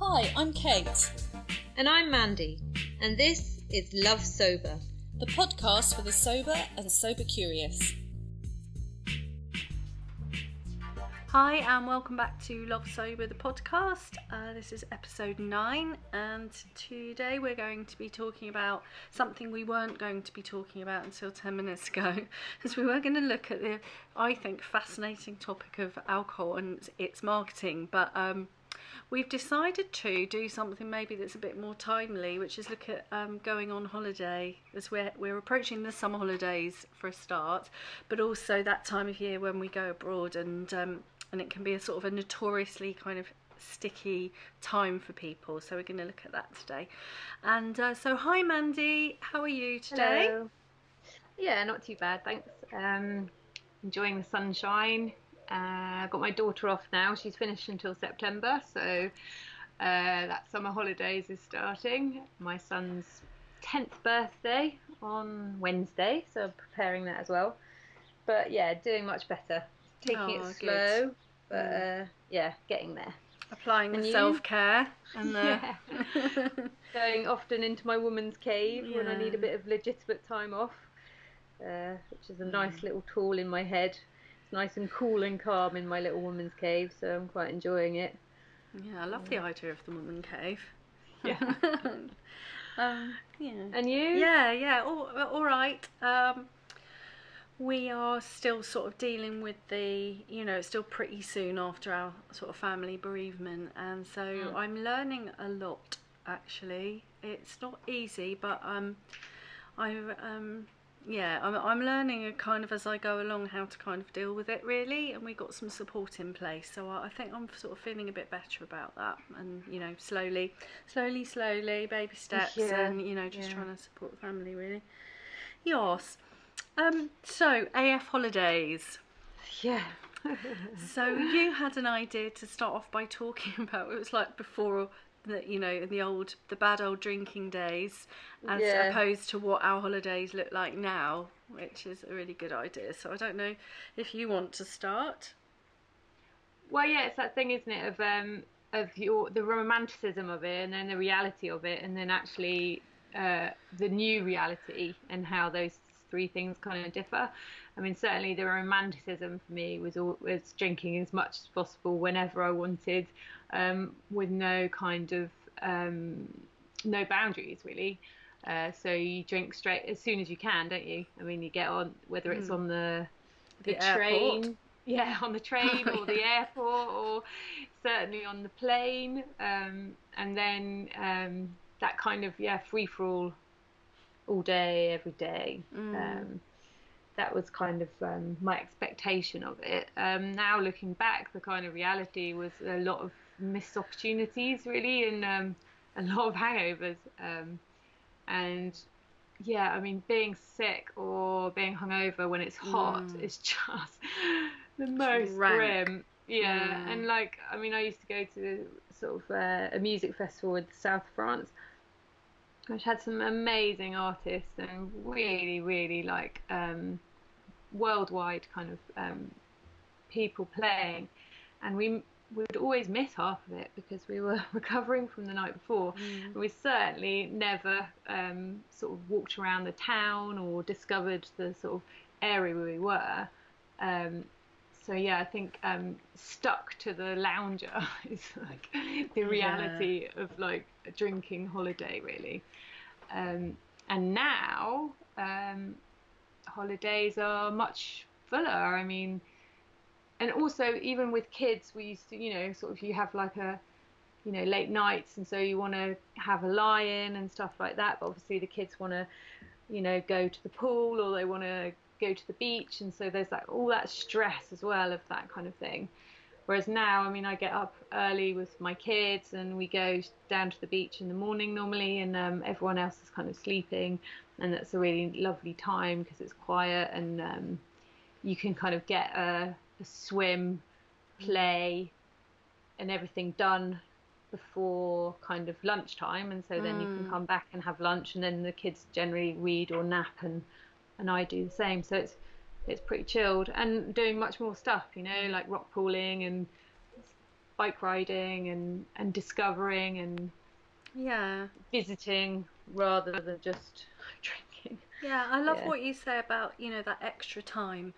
Hi, I'm Kate, And I'm Mandy, and this is Love Sober. the podcast for the sober and the sober curious. Hi, and welcome back to Love Sober, the podcast. Uh, this is episode nine, and today we're going to be talking about something we weren't going to be talking about until 10 minutes ago, as we were going to look at the, I think, fascinating topic of alcohol and its marketing. But um, we've decided to do something maybe that's a bit more timely, which is look at um, going on holiday as we're, we're approaching the summer holidays for a start, but also that time of year when we go abroad and um, and it can be a sort of a notoriously kind of sticky time for people. So we're going to look at that today. And uh, so, hi Mandy, how are you today? Hello. Yeah, not too bad, thanks. Um, enjoying the sunshine. Uh, I've got my daughter off now. She's finished until September, so uh, that summer holidays is starting. My son's 10th birthday on Wednesday, so I'm preparing that as well. But yeah, doing much better. Taking Oh, it good. slow, but uh, yeah, getting there. Applying And the self care and the. Going often into my woman's cave when I need a bit of legitimate time off, uh, which is a nice little tool in my head. It's nice and cool and calm in my little woman's cave, so I'm quite enjoying it. yeah, I love the idea of the woman cave. Yeah. um, yeah. And you? Yeah, yeah, all, all right. Um, we are still sort of dealing with the, you know, it's still pretty soon after our sort of family bereavement, and so Mm. I'm learning a lot. Actually, it's not easy, but um, I um, yeah, I'm I'm learning a kind of as I go along how to kind of deal with it really, and we got some support in place, so I, I think I'm sort of feeling a bit better about that, and you know, slowly, slowly, slowly, baby steps, Yeah, and you know, just yeah. trying to support the family really. Yes. Um, so AF holidays. Yeah. So you had an idea to start off by talking about it was like before the you know the old the bad old drinking days as Yeah. opposed to what our holidays look like now, which is a really good idea. So I don't know if you want to start. Well, yeah, it's that thing, isn't it, of um, of your the romanticism of it, and then the reality of it, and then actually uh, the new reality, and how those three things kind of differ. I mean, certainly the romanticism for me was all, was drinking as much as possible whenever I wanted, um, with no kind of um, no boundaries really. Uh, so you drink straight as soon as you can, don't you? I mean, you get on whether it's on the the, The airport. train, yeah, on the train or the airport, or certainly on the plane, um, and then um, that kind of yeah free for all, all day, every day. Um, that was kind of um, my expectation of it. Um, now looking back, the kind of reality was a lot of missed opportunities, really, and um, a lot of hangovers. Um, and yeah, I mean, being sick or being hungover when it's hot is just the most rank. grim. Yeah, Mm. and like, I mean, I used to go to sort of uh, a music festival in the south of France, which had some amazing artists and really, really like um, worldwide kind of um, people playing, and we we would always miss half of it because we were recovering from the night before. And we certainly never um, sort of walked around the town or discovered the sort of area where we were. Um, so yeah, I think um, stuck to the lounger is like the reality of like a drinking holiday, really. Um, and now um, holidays are much fuller. I mean, and also even with kids, we used to, you know, sort of you have like a, you know, late nights, and so you want to have a lie-in and stuff like that. But obviously the kids want to, you know, go to the pool or they want to go to the beach, and so there's like all that stress as well of that kind of thing. Whereas now, I mean, I get up early with my kids and we go down to the beach in the morning normally, and um, everyone else is kind of sleeping, and that's a really lovely time because it's quiet and um, you can kind of get a swim, play, and everything done before kind of lunchtime, and so then you can mm. come back and have lunch, and then the kids generally read or nap, and and I do the same. So it's it's pretty chilled and doing much more stuff, you know, like rock pooling and bike riding and and discovering and yeah visiting rather than just drinking. Yeah, I love Yeah. what you say about you know that extra time,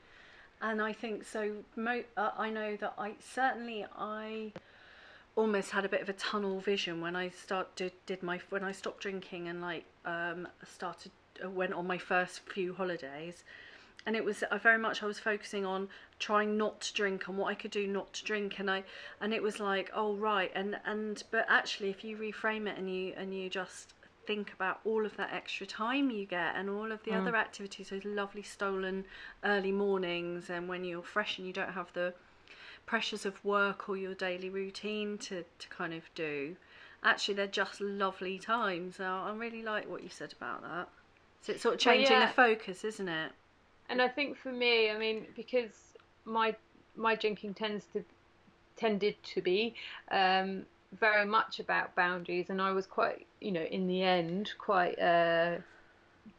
and I think so. Mo- uh, I know that I certainly I almost had a bit of a tunnel vision when I start did, did my when I stopped drinking and like um started uh, went on my first few holidays. And it was I very much I was focusing on trying not to drink and what I could do not to drink and I and it was like oh right and and but actually if you reframe it and you and you just think about all of that extra time you get and all of the other activities those lovely stolen early mornings and when you're fresh and you don't have the pressures of work or your daily routine to, to kind of do. Actually they're just lovely times. So i really like what you said about that. So it's sort of changing yeah. the focus isn't it? And I think for me, I mean, because my my drinking tends to tended to be um, very much about boundaries, and I was quite, you know, in the end, quite uh,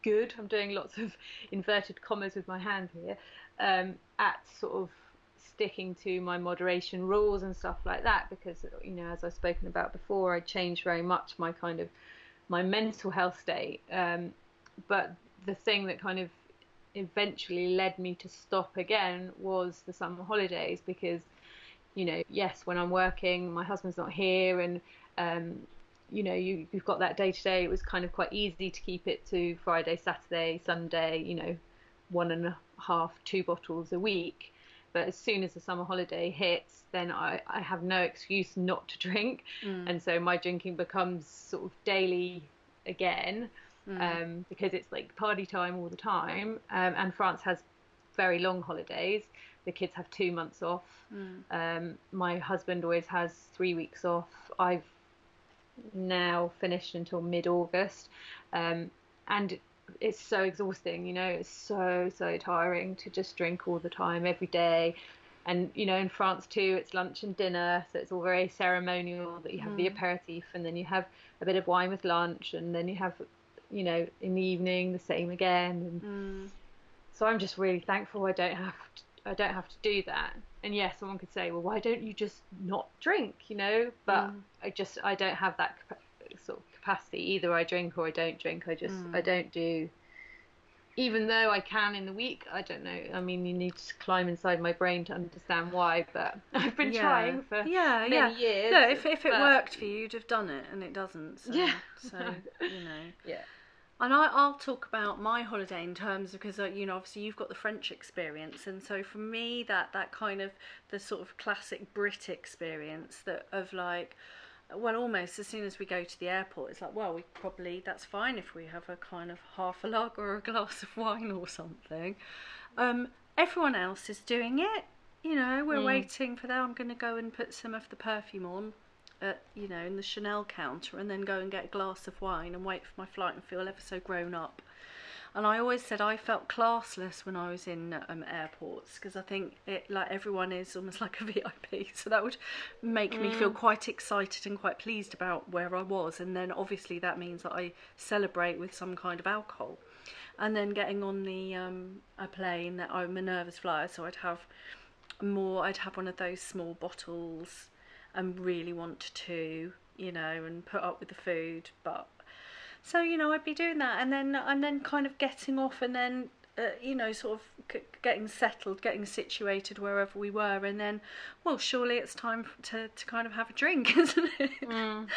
good. I'm doing lots of inverted commas with my hand here um, at sort of sticking to my moderation rules and stuff like that because you know as I've spoken about before I changed very much my kind of my mental health state um, but the thing that kind of eventually led me to stop again was the summer holidays because you know yes when i'm working my husband's not here and um you know you, you've got that day to day it was kind of quite easy to keep it to friday saturday sunday you know one and a half two bottles a week but as soon as the summer holiday hits then i, I have no excuse not to drink and so my drinking becomes sort of daily again um, because it's like party time all the time. Um, and France has very long holidays. The kids have two months off. Um, my husband always has three weeks off. I've now finished until mid August. Um, and it's so exhausting, you know, it's so, so tiring to just drink all the time, every day. And, you know, in France too, it's lunch and dinner. So it's all very ceremonial that you have the aperitif and then you have a bit of wine with lunch and then you have you know, in the evening, the same again. And so I'm just really thankful I don't have to, I don't have to do that. And yes, someone could say, well, why don't you just not drink, you know? But mm. I just I don't have that sort of capacity. Either I drink or I don't drink. I just I mm. don't do. Even though I can in the week, I don't know. I mean, you need to climb inside my brain to understand why. But I've been trying for yeah yeah years. no if, if it but- worked for you you'd have done it and it doesn't so, Yeah. so you know Yeah. And I, I'll talk about my holiday in terms because uh, you know obviously you've got the French experience, and so for me that that kind of the sort of classic Brit experience that of like, well almost as soon as we go to the airport, it's like well we probably that's fine if we have a kind of half a lager or a glass of wine or something. Um, everyone else is doing it. You know we're waiting for them. I'm going to go and put some of the perfume on at you know in the Chanel counter and then go and get a glass of wine and wait for my flight and feel ever so grown up. And I always said I felt classless when I was in um, airports because I think it like everyone is almost like a VIP, so that would make me feel quite excited and quite pleased about where I was. And then obviously that means that I celebrate with some kind of alcohol. And then getting on the um, a plane, that I'm a nervous flyer, so I'd have more. I'd have one of those small bottles and really want to, you know, and put up with the food. But so you know, I'd be doing that, and then and then kind of getting off, and then uh, you know, sort of c- getting settled, getting situated wherever we were, and then, well, surely it's time to to kind of have a drink, isn't it? and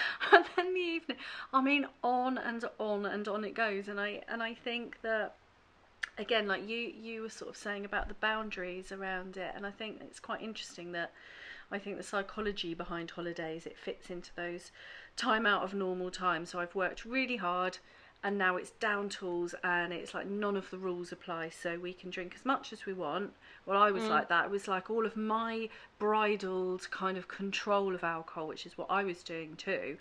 then the evening, I mean, on and on and on it goes, and I and I think that again like you you were sort of saying about the boundaries around it and i think it's quite interesting that i think the psychology behind holidays it fits into those time out of normal time so i've worked really hard and now it's down tools and it's like none of the rules apply. So we can drink as much as we want. Well i was mm. like that. It was like all of my bridled kind of control of alcohol which is what i was doing too.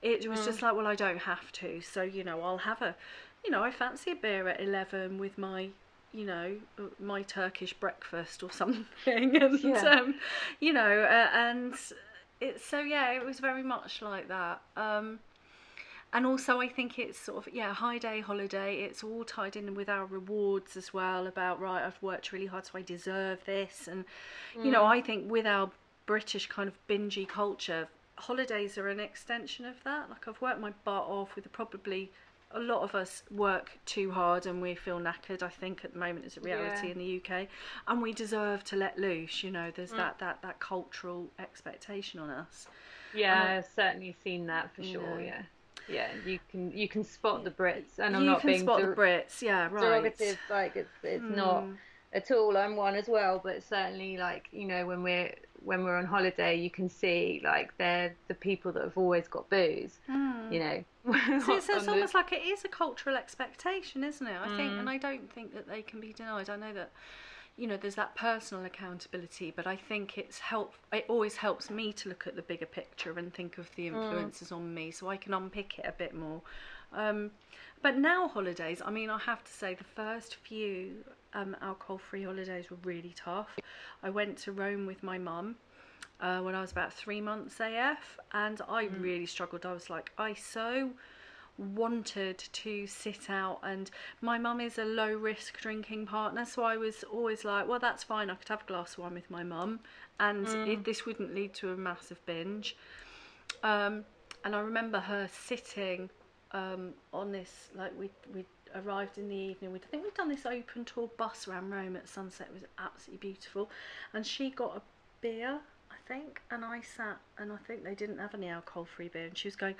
It was mm. just like well i don't have to. So you know i'll have a you know i fancy a beer at 11 with my you know my turkish breakfast or something and Yeah. um you know uh, and it's so yeah it was very much like that um and also I think it's sort of yeah high day holiday it's all tied in with our rewards as well about right I've worked really hard so I deserve this and you know I think with our British kind of bingy culture, holidays are an extension of that. Like I've worked my butt off with probably a lot of us work too hard and we feel knackered. I think at the moment is a reality Yeah. in the UK, and we deserve to let loose. You know, Mm. there's that that that cultural expectation on us. Yeah, I- I've certainly seen that for sure. know. Yeah, yeah. You can you can spot the Brits, and I'm you not can being spot der- the Brits, yeah, right. derogative. Like it's it's not Mm. at all. I'm one as well, but certainly like you know when we're when we're on holiday, you can see like they're the people that have always got booze. Mm. You know. So it's, on it's the- almost like it is a cultural expectation, isn't it? I think, Mm. and I don't think that they can be denied. I know that, you know, there's that personal accountability, but I think it's help. It always helps me to look at the bigger picture and think of Mm. the influences on me, so I can unpick it a bit more. Um, but now holidays, I mean, I have to say the first few um, alcohol-free holidays were really tough. I went to Rome with my mum uh, when I was about three months AF, and I really struggled. I was like, I so wanted to sit out, and my mum is a low risk drinking partner, so I was always like, well, that's fine. I could have a glass of wine with my mum, and it, this wouldn't lead to a massive binge. Um, and I remember her sitting um, on this, like we we arrived in the evening. We I think we'd done this open tour bus around Rome at sunset. It was absolutely beautiful, and she got a beer, I think, and I sat, and I think they didn't have any alcohol-free beer, and she was going,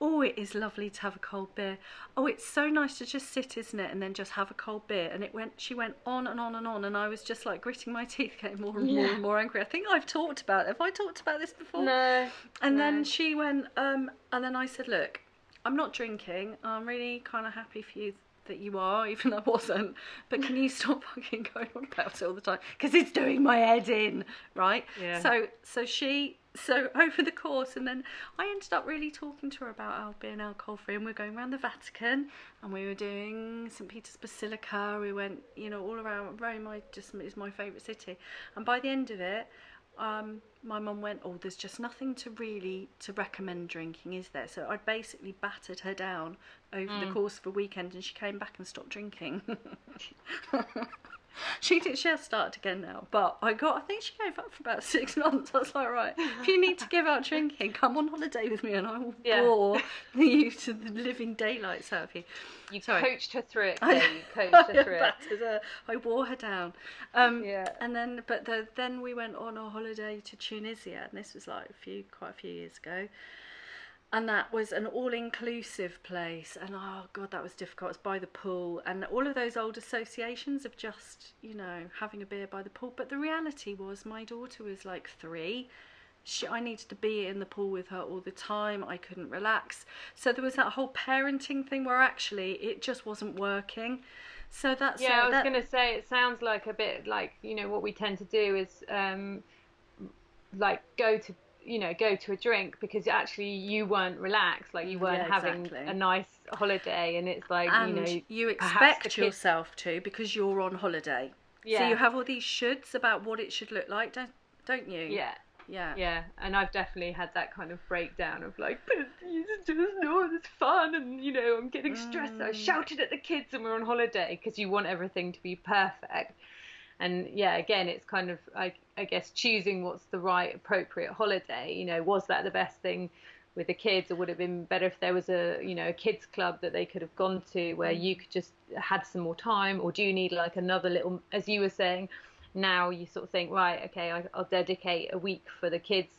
"Oh, it is lovely to have a cold beer. Oh, it's so nice to just sit, isn't it, and then just have a cold beer." And it went, she went on and on and on, and I was just like gritting my teeth, getting more and more and more angry. I think I've talked about. Have I talked about this before? No. And No. then she went, um, and then I said, Look, I'm not drinking. I'm really kind of happy for you that you are, even though I wasn't. But can you stop fucking going on about it all the time? Because it's doing my head in, right? Yeah. So, so she, so over the course, and then I ended up really talking to her about al- being alcohol free, and we are going around the Vatican, and we were doing St Peter's Basilica. We went, you know, all around Rome. I just is my favourite city, and by the end of it, um, my mum went, "Oh, there's just nothing to really to recommend drinking, is there?" So I basically battered her down over the course of a weekend, and she came back and stopped drinking. she did. She has started again now, but I got. I think she gave up for about six months. I was like, right, if you need to give up drinking, come on holiday with me, and I will Yeah. bore you to the living daylights out of you. You Sorry. coached her through it. I- Kay, You coached her through it. her. I wore her down. Um, Yeah. And then, but the, then we went on a holiday to Tunisia, and this was like a few, quite a few years ago. And that was an all-inclusive place, and oh god, that was difficult. It was by the pool, and all of those old associations of just, you know, having a beer by the pool. But the reality was, my daughter was like three. She, I needed to be in the pool with her all the time. I couldn't relax. So there was that whole parenting thing where actually it just wasn't working. So that's Yeah, uh, I was that- going to say it sounds like a bit like you know what we tend to do is um, like go to you know go to a drink because actually you weren't relaxed, like you weren't Yeah, having exactly. a nice holiday, and it's like and you know you expect yourself to because you're on holiday. yeah. So you have all these shoulds about what it should look like, don't don't you? yeah. Yeah. Yeah, and I've definitely had that kind of breakdown of like, but it's just no, it's fun, and you know, I'm getting stressed. I Mm. shouted at the kids, and we're on holiday because you want everything to be perfect. And yeah, again, it's kind of I, I guess choosing what's the right appropriate holiday. You know, was that the best thing with the kids, or would it have been better if there was a you know a kids club that they could have gone to where mm. you could just had some more time, or do you need like another little, as you were saying, now you sort of think right, okay, I, I'll dedicate a week for the kids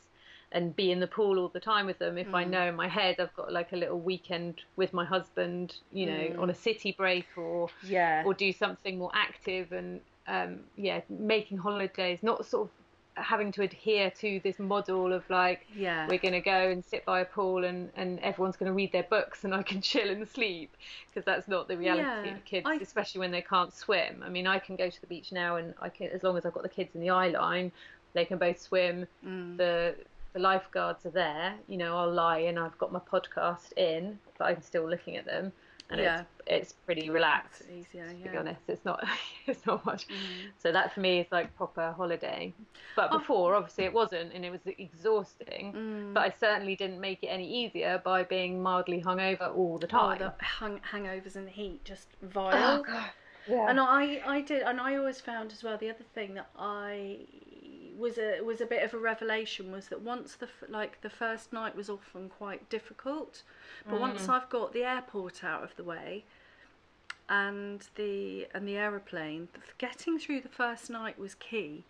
and be in the pool all the time with them if I mm. know in my head I've got like a little weekend with my husband, you know, on mm. a city break or Yeah. or do something more active and um, yeah, making holidays, not sort of having to adhere to this model of like Yeah. we're going to go and sit by a pool and, and everyone's going to read their books and I can chill and sleep because that's not the reality Yeah, of kids, I- especially when they can't swim. I mean, I can go to the beach now and I can, as long as I've got the kids in the eye line, they can both swim. Mm. The the lifeguards are there. You know, I'll lie and I've got my podcast in, but I'm still looking at them, and Yeah. it's it's pretty relaxed. It's easier, To be honest, it's not it's not much. Mm. So that for me is like proper holiday. But Oh. before, obviously, it wasn't, and it was exhausting. Mm. But I certainly didn't make it any easier by being mildly hungover all the Oh, time. the hang- hangovers and the heat just vile. god. Yeah. And I, I did, and I always found as well the other thing that I was a was a bit of a revelation was that once the like the first night was often quite difficult, but once mm. I've got the airport out of the way, and the and the aeroplane, getting through the first night was key,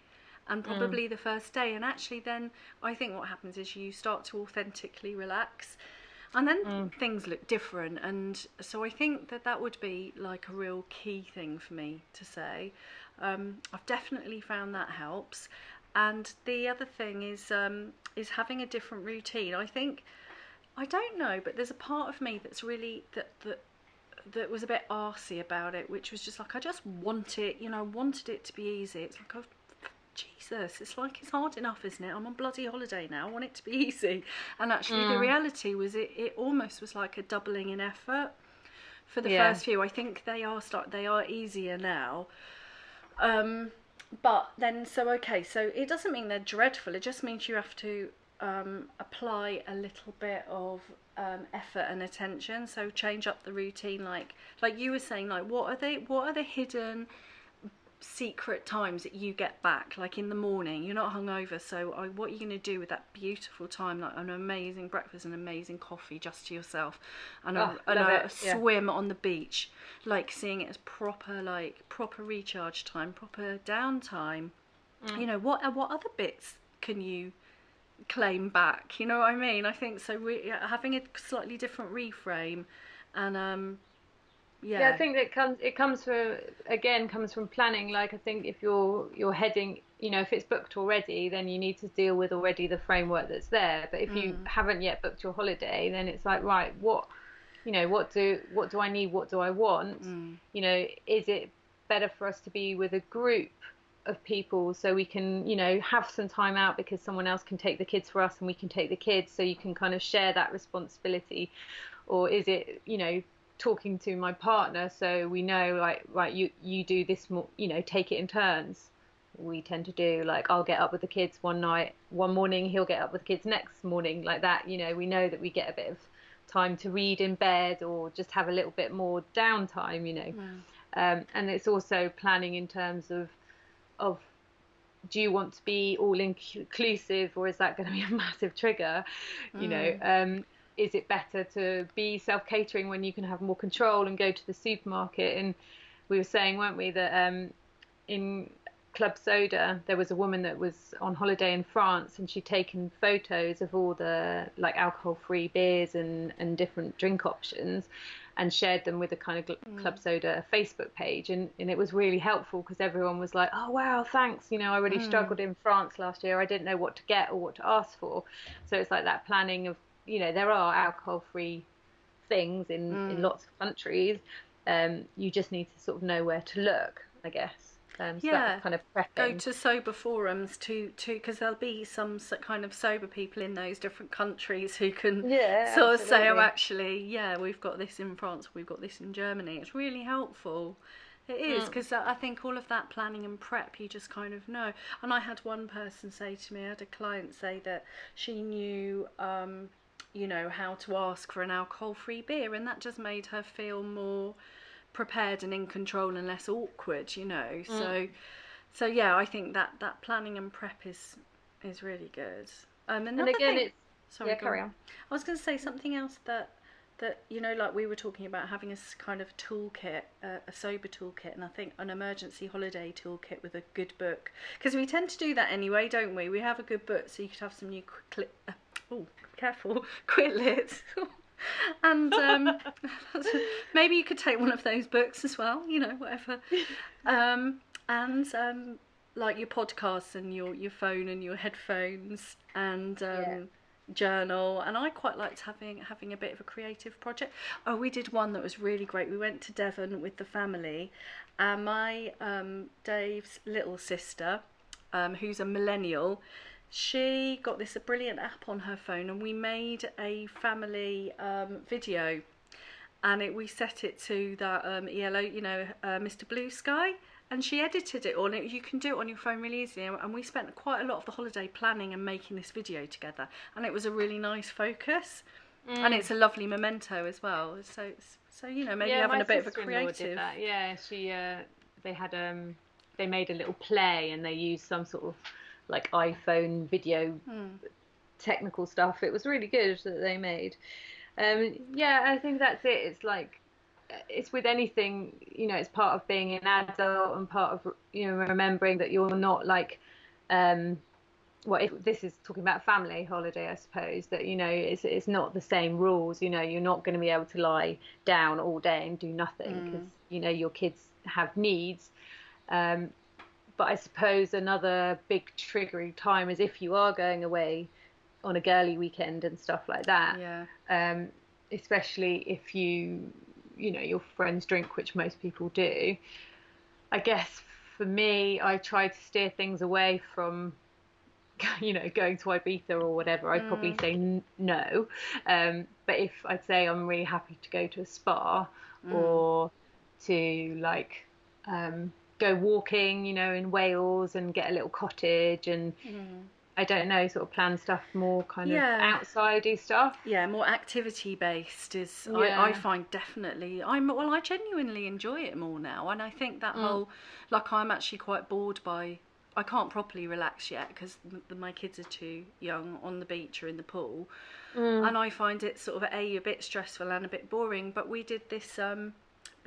and mm. probably the first day. And actually, then I think what happens is you start to authentically relax, and then mm. things look different. And so I think that that would be like a real key thing for me to say. Um, I've definitely found that helps. And the other thing is um, is having a different routine. I think I don't know, but there's a part of me that's really that that that was a bit arsy about it, which was just like I just want it, you know, I wanted it to be easy. It's like I've Jesus, it's like it's hard enough, isn't it? I'm on bloody holiday now. I want it to be easy. And actually, the reality was it, it almost was like a doubling in effort for the Yeah. first few. I think they are start they are easier now. Um, but then so okay, so it doesn't mean they're dreadful. It just means you have to um, apply a little bit of um, effort and attention. So change up the routine, like like you were saying, like what are they? What are the hidden secret times that you get back? Like in the morning, you're not hungover, so I, what are you going to do with that beautiful time? Like an amazing breakfast, an amazing coffee just to yourself, and a, Oh, and a it, yeah. swim on the beach, like seeing it as proper, like proper recharge time, proper downtime. Mm. You know what? What other bits can you? claim back you know what i mean i think so re- having a slightly different reframe and um yeah, Yeah, I think that comes it comes from again comes from planning. Like I think if you're you're heading, you know, if it's booked already, then you need to deal with already the framework that's there. But if you mm. haven't yet booked your holiday, then it's like right, what, you know, what do what do I need? What do I want? Mm. You know, is it better for us to be with a group of people so we can you know have some time out because someone else can take the kids for us and we can take the kids so you can kind of share that responsibility or is it you know talking to my partner so we know like right you you do this more you know take it in turns. We tend to do like I'll get up with the kids one night one morning he'll get up with the kids next morning like that you know we know that we get a bit of time to read in bed or just have a little bit more downtime you know. Um, and it's also planning in terms of of do you want to be all inclusive or is that going to be a massive trigger you know? Um, is it better to be self catering when you can have more control and go to the supermarket and we were saying weren't we that um, in Club Soda there was a woman that was on holiday in France and she'd taken photos of all the like alcohol free beers and and different drink options and shared them with the kind of Gl- Club Soda Facebook page. And, and it was really helpful because everyone was like, oh, wow, thanks. You know, I really struggled in France last year. I didn't know what to get or what to ask for. So it's like that planning of, you know, there are alcohol free things in, in lots of countries. Um, you just need to sort of know where to look, I guess. Um, so Yeah. that's kind of prepping. go to sober forums to to because there'll be some kind of sober people in those different countries who can Yeah, sort of say oh actually yeah we've got this in france we've got this in germany it's really helpful it Mm. because i think all of that planning and prep you just kind of know and i had one person say to me i had a client say that she knew um you know how to ask for an alcohol free beer and that just made her feel more prepared and in control and less awkward you know? Mm. so so yeah i think that that planning and prep is is really good. Um and again, thing, it's sorry yeah, carry on. i was going to say something else that that you know like we were talking about having a kind of toolkit uh, a sober toolkit and i think an emergency holiday toolkit with a good book. Because we tend to do that anyway don't we? We have a good book so you could have some new quick uh, oh careful quitlets and um, maybe you could take one of those books as well you know whatever um, and um, like your podcasts and your your phone and your headphones and um, Yeah. journal and I quite liked having having a bit of a creative project. Oh, we did one that was really great. We went to Devon with the family, and my um, Dave's little sister, um, who's a millennial, she got this a brilliant app on her phone, and we made a family um, video, and it we set it to that um, ELO, you know, uh, Mr. Blue Sky. And she edited it all. And you can do it on your phone really easily. And we spent quite a lot of the holiday planning and making this video together. And it was a really nice focus. And it's a lovely memento as well. So, so you know, maybe Mm. yeah, having a bit of a creative. Did that. Yeah, she uh, they had um they made a little play and they used some sort of like iPhone video Mm. technical stuff. It was really good that they made. Um, yeah, I think that's it. It's like it's with anything, you know, it's part of being an adult and part of you know remembering that you're not like, um, well, if this is talking about family holiday, I suppose that you know it's it's not the same rules. You know, you're not going to be able to lie down all day and do nothing because you know your kids have needs. Um, but I suppose another big triggering time is if you are going away on a girly weekend and stuff like that. Yeah. Um, especially if you, you know, your friends drink, which most people do. I guess for me, I try to steer things away from, you know, going to Ibiza or whatever. I'd probably say n- no. Um, but if I'd say I'm really happy to go to a spa or to like um, go walking, you know, in Wales and get a little cottage and mm. I don't know, sort of plan stuff more kind Yeah. of outsidey stuff. Yeah, more activity based is Yeah. I, I find definitely I'm well I genuinely enjoy it more now and I think that mm. whole like I'm actually quite bored by I can't properly relax yet because my kids are too young on the beach or in the pool mm. and I find it sort of a a bit stressful and a bit boring but we did this um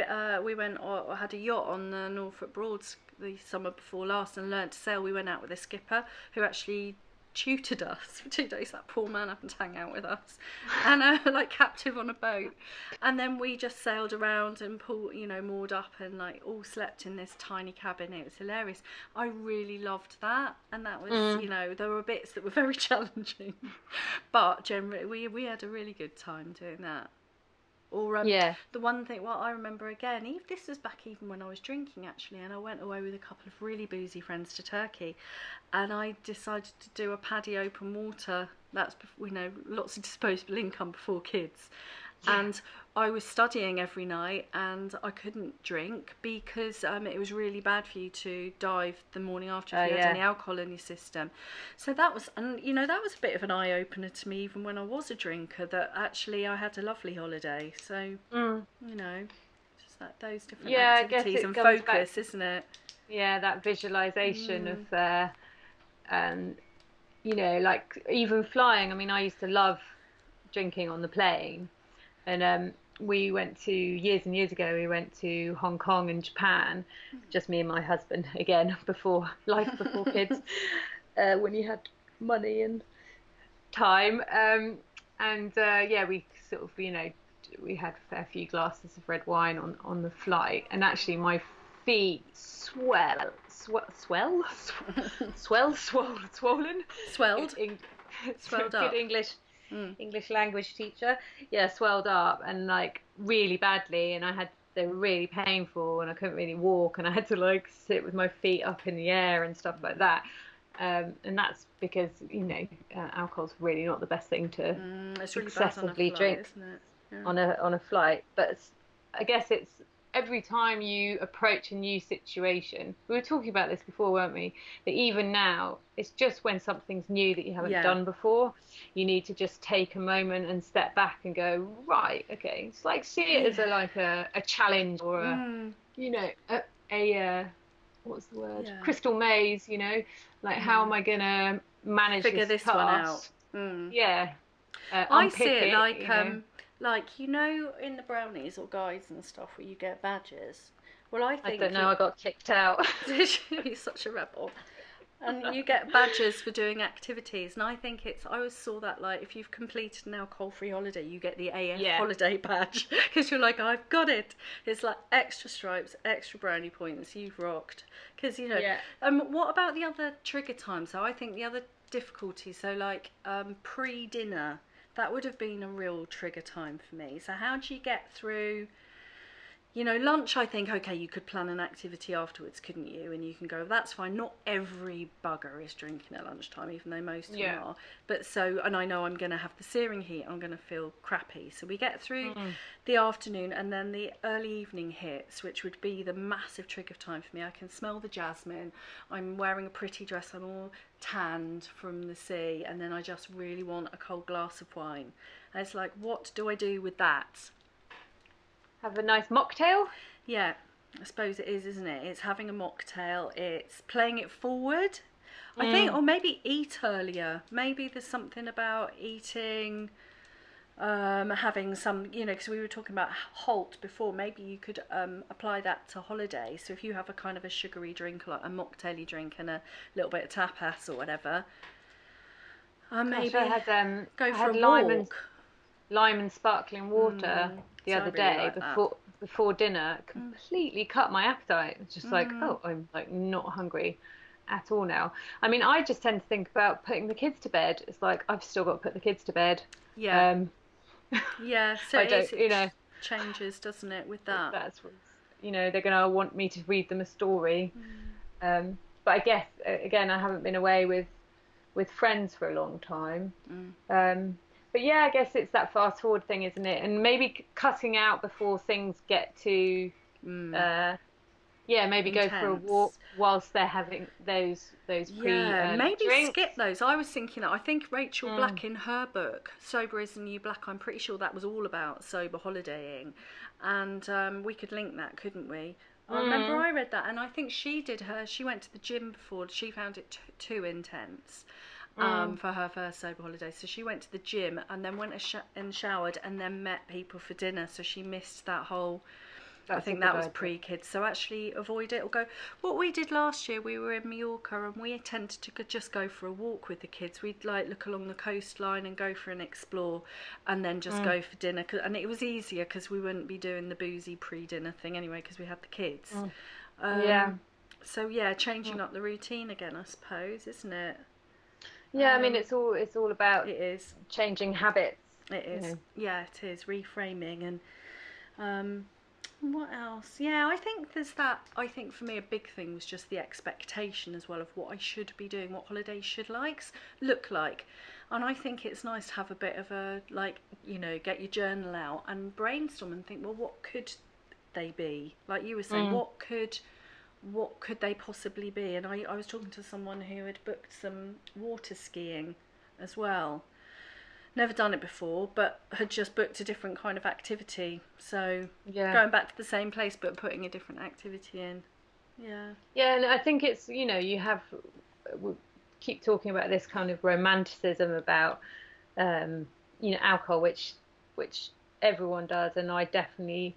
uh, we went or had a yacht on the Norfolk Broads the summer before last and learned to sail we went out with a skipper who actually tutored us for two days. That poor man happened to hang out with us, and uh, like captive on a boat. And then we just sailed around and pulled, you know, moored up and like all slept in this tiny cabin. It was hilarious. I really loved that, and that was, you know, there were bits that were very challenging, but generally we we had a really good time doing that. Or um, Yeah. the one thing, well, I remember again, even this was back even when I was drinking actually, and I went away with a couple of really boozy friends to Turkey, and I decided to do a PADI open water. That's you know lots of disposable income before kids, and I was studying every night, and I couldn't drink because um, it was really bad for you to dive the morning after if Oh, you yeah. had any alcohol in your system. So that was, and you know, that was a bit of an eye opener to me, even when I was a drinker. That actually I had a lovely holiday. So you know, just that those different Yeah, activities it and comes back- focus, isn't it? yeah that visualization Mm. of uh um you know like even flying i mean i used to love drinking on the plane and um we went to years and years ago we went to hong kong and japan just me and my husband again before life before kids uh, when you had money and time um and uh, yeah we sort of you know we had a fair few glasses of red wine on on the flight and actually my feet swell swell swell swell swell swollen Swelled. Good Eng- Swelled good up. english Mm. english language teacher yeah swelled up and like really badly and i had they were really painful and i couldn't really walk and i had to like sit with my feet up in the air and stuff like that um, and that's because you know uh, alcohol's really not the best thing to Mm, it's really bad on a excessively flight, drink isn't it? Yeah. on a on a flight. But I guess it's every time you approach a new situation. We were talking about this before, weren't we? That even now, it's just when something's new that you haven't Yeah. done before, you need to just take a moment and step back and go, right, okay. It's like see it as a like a, a challenge or a Mm, you know a, a uh, what's the word? Yeah. Crystal maze. You know, like how am I gonna manage figure this, this one out. Mm. Yeah. Uh, I see it like um. know. Like you know in the brownies or guides and stuff where you get badges. Well, I think I don't know. I got kicked out. You're such a rebel. And you get badges for doing activities, and I think it's. I always saw that like if you've completed an alcohol-free holiday, you get the AF Yeah. holiday badge because you're like, I've got it. It's like extra stripes, extra brownie points. You've rocked. Because you know. Yeah. Um. What about the other trigger times? So I think the other difficulty. So like um pre-dinner, that would have been a real trigger time for me. So how do you get through? You know, lunch, I think, okay, you could plan an activity afterwards, couldn't you? And you can go, that's fine. Not every bugger is drinking at lunchtime, even though most of Yeah. them are. But so, and I know I'm going to have the searing heat, I'm going to feel crappy. So we get through hmm. the afternoon and then the early evening hits, which would be the massive trigger time for me. I can smell the jasmine. I'm wearing a pretty dress, I'm all tanned from the sea, and then I just really want a cold glass of wine. And it's like, what do I do with that? Have a nice mocktail. Yeah, I suppose it is, isn't it? It's having a mocktail, it's playing it forward. I think, or maybe eat earlier. Maybe there's something about eating, um, having some, you know, because we were talking about halt before. Maybe you could um, apply that to holiday. So if you have a kind of a sugary drink, like a mocktaily drink, and a little bit of tapas or whatever, uh, maybe Gosh, I had um, go I for had a lime and walk. Lime and sparkling water Mm, the so other really day like that. Mm. before before dinner. Completely cut my appetite. It's just like, oh, I'm like not hungry at all now. I mean, I just tend to think about putting the kids to bed. It's like I've still got to put the kids to bed. Yeah, Um, yeah. So I don't- you know. changes, doesn't it, with that? that's you know they're gonna want me to read them a story. Mm. Um, but I guess uh, again, I haven't been away with with friends for a long time. Mm. Um, but yeah, I guess it's that fast forward thing, isn't it? And maybe cutting out before things get to, Mm. uh, yeah, maybe go for a walk whilst they're having those those pre Yeah, um, maybe drinks. skip those. I was thinking that. I think Rachel Mm. Black in her book "Sober is the New Black," I'm pretty sure that was all about sober holidaying, and um, we could link that, couldn't we? I remember Mm. I read that, and I think she did her. She went to the gym before. She found it t- too intense. Mm. Um, for her first sober holiday, so she went to the gym and then went sh- and showered and then met people for dinner. So she missed that whole I That's a think that was pre kids. So actually avoid it or go. What we did last year, we were in Mallorca and we tended to just go for a walk with the kids. We'd like look along the coastline and go for an explore, and then just Mm. go for dinner. And it was easier because we wouldn't be doing the boozy pre dinner thing anyway because we had the kids. Um, Mm. Yeah. So yeah, changing up the routine again, I suppose, isn't it? Yeah, I mean Um, it's all it's all about It is. changing habits. It is. know. Yeah, it is reframing and um what else? Yeah, I think there's that I think for me a big thing was just the expectation as well of what I should be doing, what holidays should likes look like. And I think it's nice to have a bit of a like, you know, get your journal out and brainstorm and think, well what could they be? Like you were saying, Mm. what could what could they possibly be? And I, I was talking to someone who had booked some water skiing as well never done it before, but had just booked a different kind of activity. So Yeah. going back to the same place but putting a different activity in. Yeah. Yeah, and I think it's you know you have we keep talking about this kind of romanticism about um, you know alcohol, which which everyone does, and I definitely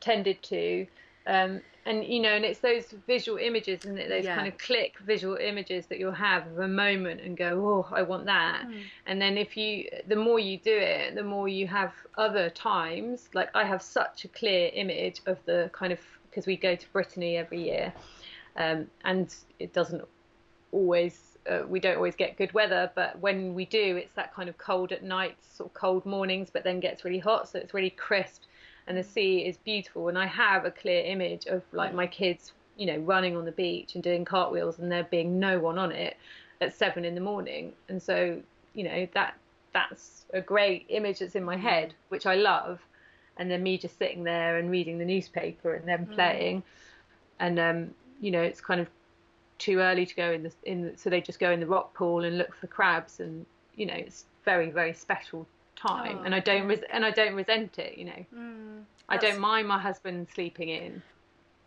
tended to. Um, and you know, and it's those visual images, and those Yeah. kind of click visual images that you'll have of a moment and go, oh, I want that. And then if you, the more you do it, the more you have other times. Like I have such a clear image of the kind of because we go to Brittany every year, um, and it doesn't always uh, we don't always get good weather but when we do it's that kind of cold at night sort of cold mornings but then gets really hot so it's really crisp and the sea is beautiful. And i have a clear image of like my kids you know running on the beach and doing cartwheels and there being no one on it at seven in the morning. And so you know that that's a great image that's in my head which i love. And then me just sitting there and reading the newspaper and then playing. And um you know it's kind of too early to go in the in the, so they just go in the rock pool and look for crabs. And you know it's very very special time Oh, and I oh, don't res- and I don't resent it you know. Mm, I don't mind my husband sleeping in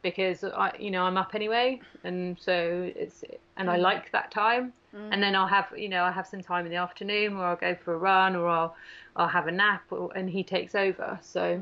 because I you know I'm up anyway and so it's and I mm. like that time. And mm. then I'll have you know I'll have some time in the afternoon or I'll go for a run or I'll I'll have a nap or, and he takes over so mm.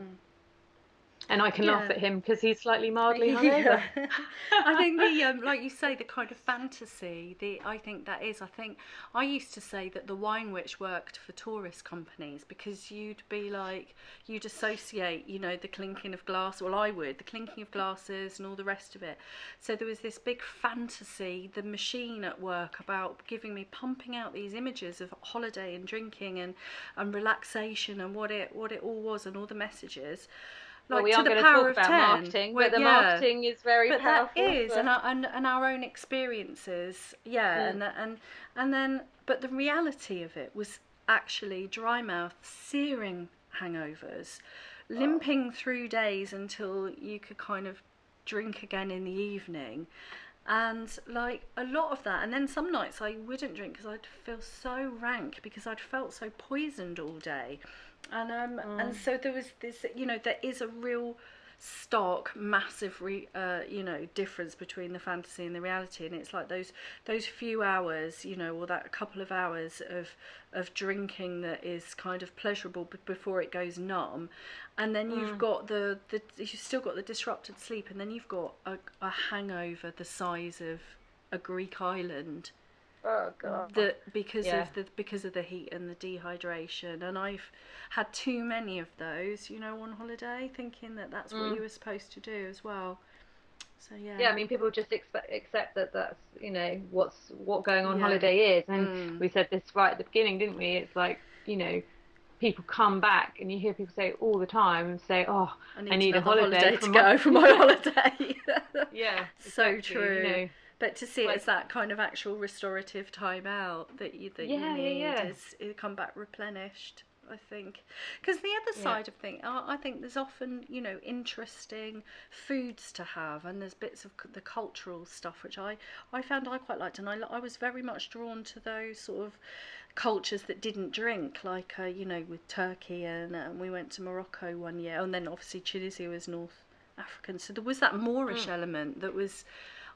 And I can laugh at him because he's slightly mildly hungover. Yeah. I think the um, like you say the kind of fantasy the I think that is I think I used to say that the wine witch worked for tourist companies because you'd be like you'd associate you know the clinking of glass well I would the clinking of glasses and all the rest of it. So there was this big fantasy the machine at work about giving me pumping out these images of holiday and drinking and and relaxation and what it what it all was and all the messages well, like we to the power talk of about 10 marketing, Well, but the yeah. marketing is very but powerful. that is and our, and, and our own experiences yeah Mm. and the- and and then but the reality of it was actually dry mouth searing hangovers limping through days until you could kind of drink again in the evening and like a lot of that and then some nights i wouldn't drink because i'd feel so rank because i'd felt so poisoned all day and um and so there was this you know there is a real stark, massive, re, uh, you know, difference between the fantasy and the reality, and it's like those those few hours, you know, or that couple of hours of of drinking that is kind of pleasurable b- before it goes numb, and then you've got the the you've still got the disrupted sleep, and then you've got a, a hangover the size of a Greek island Oh god. that because Yeah. of the because of the heat and the dehydration and I've had too many of those you know on holiday thinking that that's what you were supposed to do as well so yeah yeah, I mean, people just expect accept that that's you know what's what going on Yeah. holiday is, and Mm. we said this right at the beginning, didn't we? It's like you know, people come back, and you hear people say all the time, say, "Oh, I need, I need a another holiday to from go for my holiday yeah, so exactly, true You know, but to see it as that kind of actual restorative time out that you that Yeah, you need yeah. is it come back replenished I think because the other Yeah. side of thing I I think there's often you know interesting foods to have and there's bits of the cultural stuff which I I found I quite liked and I, I was very much drawn to those sort of cultures that didn't drink like uh, you know with Turkey and um, we went to Morocco one year and then obviously Tunisia was North African so there was that Moorish Mm. element that was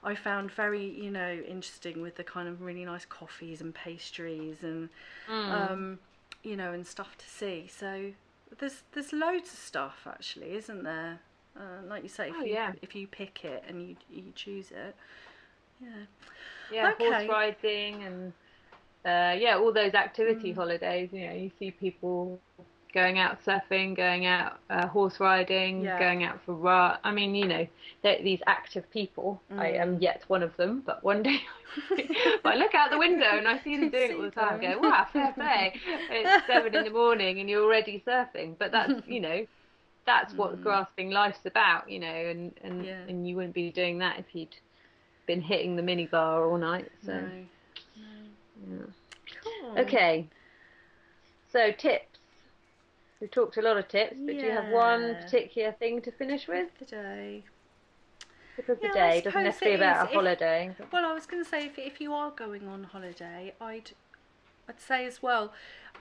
I found very you know interesting with the kind of really nice coffees and pastries and Mm. um, you know, and stuff to see. So there's there's loads of stuff actually, isn't there? Uh, like you say, if Oh, you yeah. if you pick it and you you choose it, yeah, yeah, okay. horse riding and uh, yeah, all those activity Mm. holidays. You know, you see people going out surfing, going out uh, horse riding, Yeah. going out for run. I mean, you know, these active people. I am Mm. yet one of them, but one day I look out the window and I see them doing it all the time. I go, wow, fair play. It's seven in the morning and you're already surfing. But that's, you know, that's what Mm. grasping life's about, you know, and and Yeah. and you wouldn't be doing that if you'd been hitting the minibar all night. So. no, Yeah. cool. Okay. So tips. We've talked a lot of tips, but do you have one particular thing to finish with? today. The Yeah, day doesn't necessarily about a If- holiday. Well, I was going to say if if you are going on holiday, I'd I'd say as well.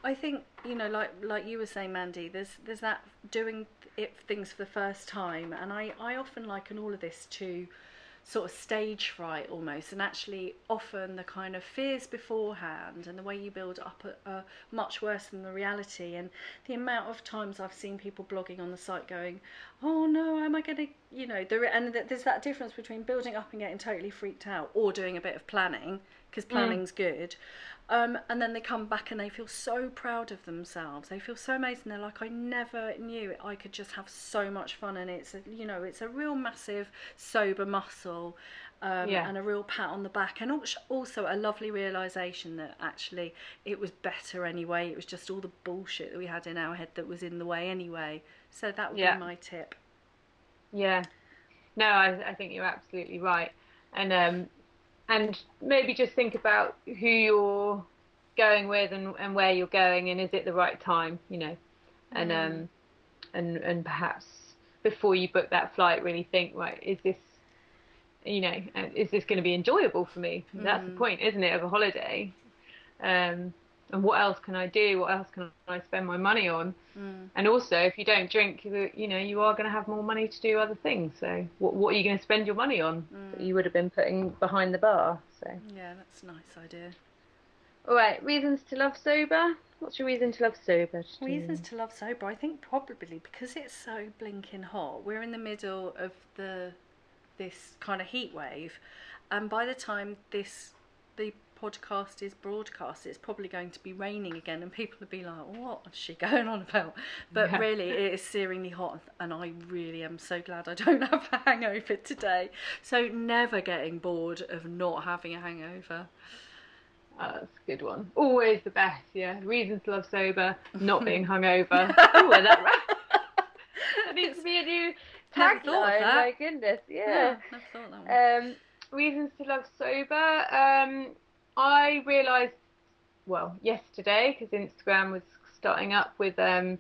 I think you know, like like you were saying, Mandy. There's there's that doing it things for the first time, and I I often liken all of this to sort of stage fright almost, and actually often the kind of fears beforehand and the way you build up are, much worse than the reality. And the amount of times I've seen people blogging on the site going, "Oh no, am I going to?" You know, there and there's that difference between building up and getting totally freaked out, or doing a bit of planning because planning's good. Um, and then they come back and they feel so proud of themselves. They feel so amazing. They're like, I never knew I could just have so much fun, and it's a, you know, it's a real massive sober muscle, um, Yeah. and a real pat on the back, and also a lovely realization that actually it was better anyway. It was just all the bullshit that we had in our head that was in the way anyway. So that would Yeah. be my tip. Yeah. No, I, I think you're absolutely right. And um, and maybe just think about who you're going with and, and where you're going and is it the right time, you know. And Mm. um and and perhaps before you book that flight really think, right, is this you know, uh, is this going to be enjoyable for me? That's the Mm. point, isn't it, of a holiday? Um, and what else can I do? What else can I spend my money on? Mm. And also, if you don't drink, you you know, you are going to have more money to do other things. So, what what are you going to spend your money on that Mm. you would have been putting behind the bar? So, Yeah, that's a nice idea. all right, reasons to love sober. What's your reason to love sober? Reasons to love sober, I think probably because it's so blinking hot. We're in the middle of the this kind of heat wave, and by the time this the podcast is broadcast, it's probably going to be raining again, and people will be like, "What is she going on about?" But Yeah. really, it is searingly hot, and I really am so glad I don't have a hangover today. So never getting bored of not having a hangover. Oh, that's a good one. Always the best. Yeah, reasons to love sober, not being hungover. oh, that that needs to be a new Never thought of tagline. My goodness, yeah. never thought that one. Um, reasons to love sober. Um, I realised, well, yesterday because Instagram was starting up with um,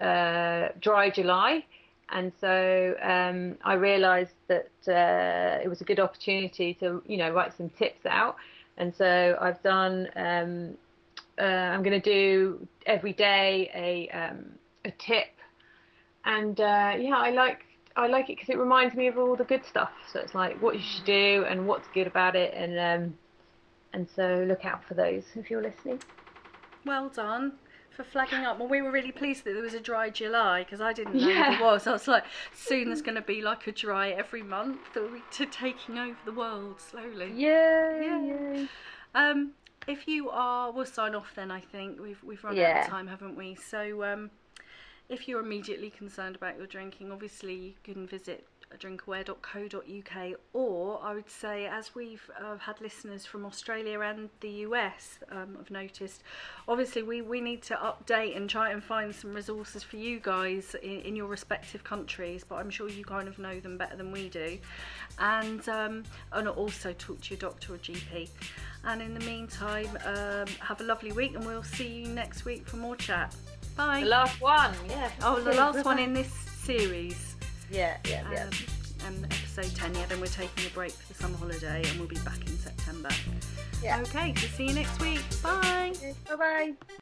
uh, Dry July, and so um, I realised that uh, it was a good opportunity to, you know, write some tips out, and so I've done. Um, uh, I'm going to do every day a um, a tip, and uh, yeah, I like I like it because it reminds me of all the good stuff. So it's like what you should do and what's good about it, and um, and so look out for those if you're listening. Well done for flagging up. Well, we were really pleased that there was a dry July because I didn't know Yeah. there was. I was like, soon there's going to be like a dry every month that we're to taking over the world slowly. Yay! Yeah. yay. Um, if you are, we'll sign off then. I think we've we've run out of time, haven't we? So, um, if you're immediately concerned about your drinking, obviously you can visit drinkaware.co.uk, or I would say, as we've uh, had listeners from Australia and the US, um, I've noticed, obviously we, we need to update and try and find some resources for you guys in, in your respective countries, but I'm sure you kind of know them better than we do. And, um, and also talk to your doctor or GP. And in the meantime, um, have a lovely week, and we'll see you next week for more chat. Bye. The last one, yeah. Oh, the last one in this series. Yeah, yeah, yeah. Um, and episode 10, yeah, then we're taking a break for the summer holiday and we'll be back in September. Yeah. Okay, so see you next week. Bye. Bye bye.